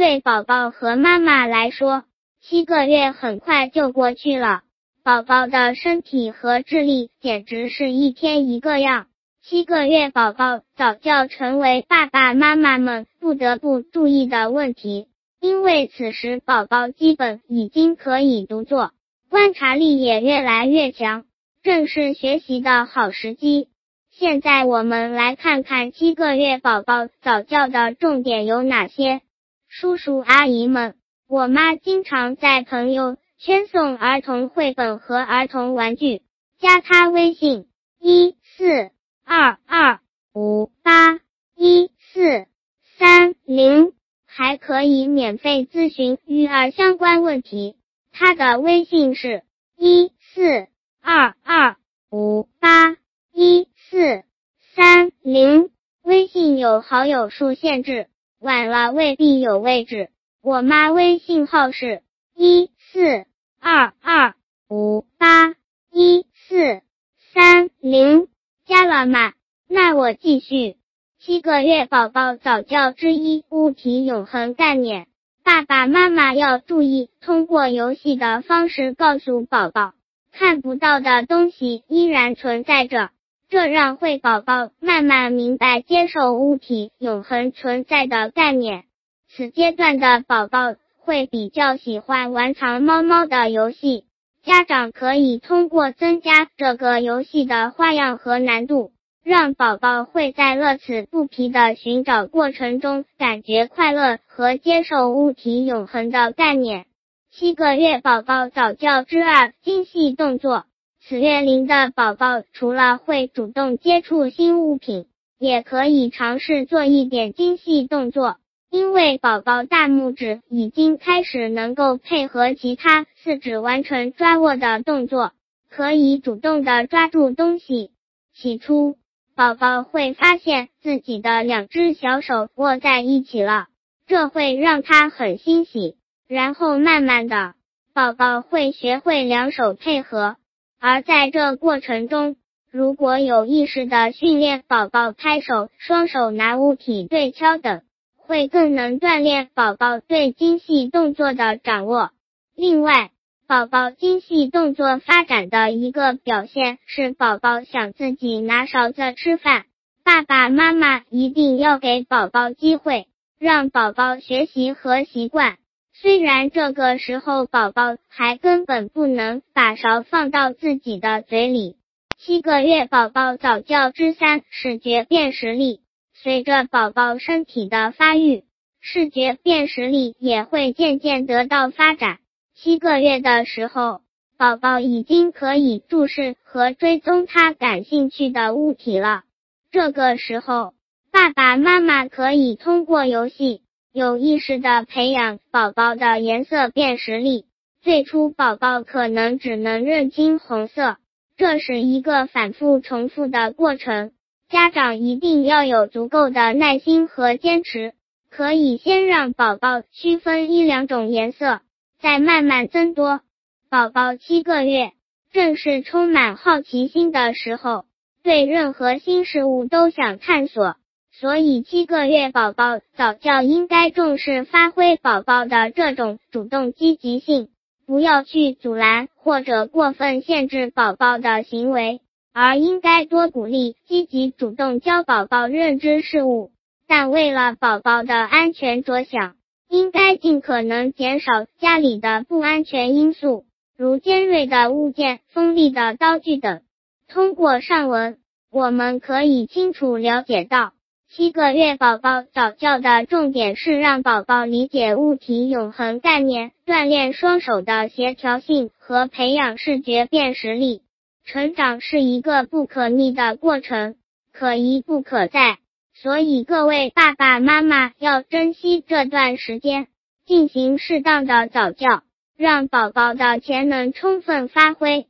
对宝宝和妈妈来说，七个月很快就过去了。宝宝的身体和智力简直是一天一个样。七个月宝宝早教成为爸爸妈妈们不得不注意的问题，因为此时宝宝基本已经可以独坐，观察力也越来越强，正是学习的好时机。现在我们来看看七个月宝宝早教的重点有哪些。叔叔阿姨们，我妈经常在朋友圈送儿童绘本和儿童玩具，加她微信一四二二五八一四三零，还可以免费咨询育儿相关问题。她的微信是一四二二五八一四三零，微信有好友数限制。晚了未必有位置。我妈微信号是一四二二五八一四三零，加了吗？那我继续。七个月宝宝早教之一：物体永恒概念。爸爸妈妈要注意，通过游戏的方式告诉宝宝，看不到的东西依然存在着。这让会宝宝慢慢明白接受物体永恒存在的概念。此阶段的宝宝会比较喜欢玩藏猫猫的游戏，家长可以通过增加这个游戏的花样和难度，让宝宝会在乐此不疲的寻找过程中感觉快乐和接受物体永恒的概念。七个月宝宝早教之二：精细动作。此月龄的宝宝除了会主动接触新物品，也可以尝试做一点精细动作。因为宝宝大拇指已经开始能够配合其他四指完成抓握的动作，可以主动的抓住东西。起初，宝宝会发现自己的两只小手握在一起了，这会让他很欣喜。然后慢慢的，宝宝会学会两手配合。而在这过程中，如果有意识的训练宝宝拍手、双手拿物体对敲等，会更能锻炼宝宝对精细动作的掌握。另外，宝宝精细动作发展的一个表现是宝宝想自己拿勺子吃饭，爸爸妈妈一定要给宝宝机会，让宝宝学习和习惯。虽然这个时候宝宝还根本不能把勺放到自己的嘴里，七个月宝宝早教之三视觉辨识力。随着宝宝身体的发育，视觉辨识力也会渐渐得到发展。七个月的时候，宝宝已经可以注视和追踪他感兴趣的物体了。这个时候，爸爸妈妈可以通过游戏。有意识的培养宝宝的颜色辨识力。最初，宝宝可能只能认清红色，这是一个反复重复的过程。家长一定要有足够的耐心和坚持。可以先让宝宝区分一两种颜色，再慢慢增多。宝宝七个月，正是充满好奇心的时候，对任何新事物都想探索。所以，七个月宝宝早教应该重视发挥宝宝的这种主动积极性，不要去阻拦或者过分限制宝宝的行为，而应该多鼓励积极主动教宝宝认知事物。但为了宝宝的安全着想，应该尽可能减少家里的不安全因素，如尖锐的物件、锋利的刀具等。通过上文，我们可以清楚了解到。七个月宝宝早教的重点是让宝宝理解物体永恒概念，锻炼双手的协调性和培养视觉辨识力。成长是一个不可逆的过程，可一不可再，所以各位爸爸妈妈要珍惜这段时间，进行适当的早教，让宝宝的潜能充分发挥。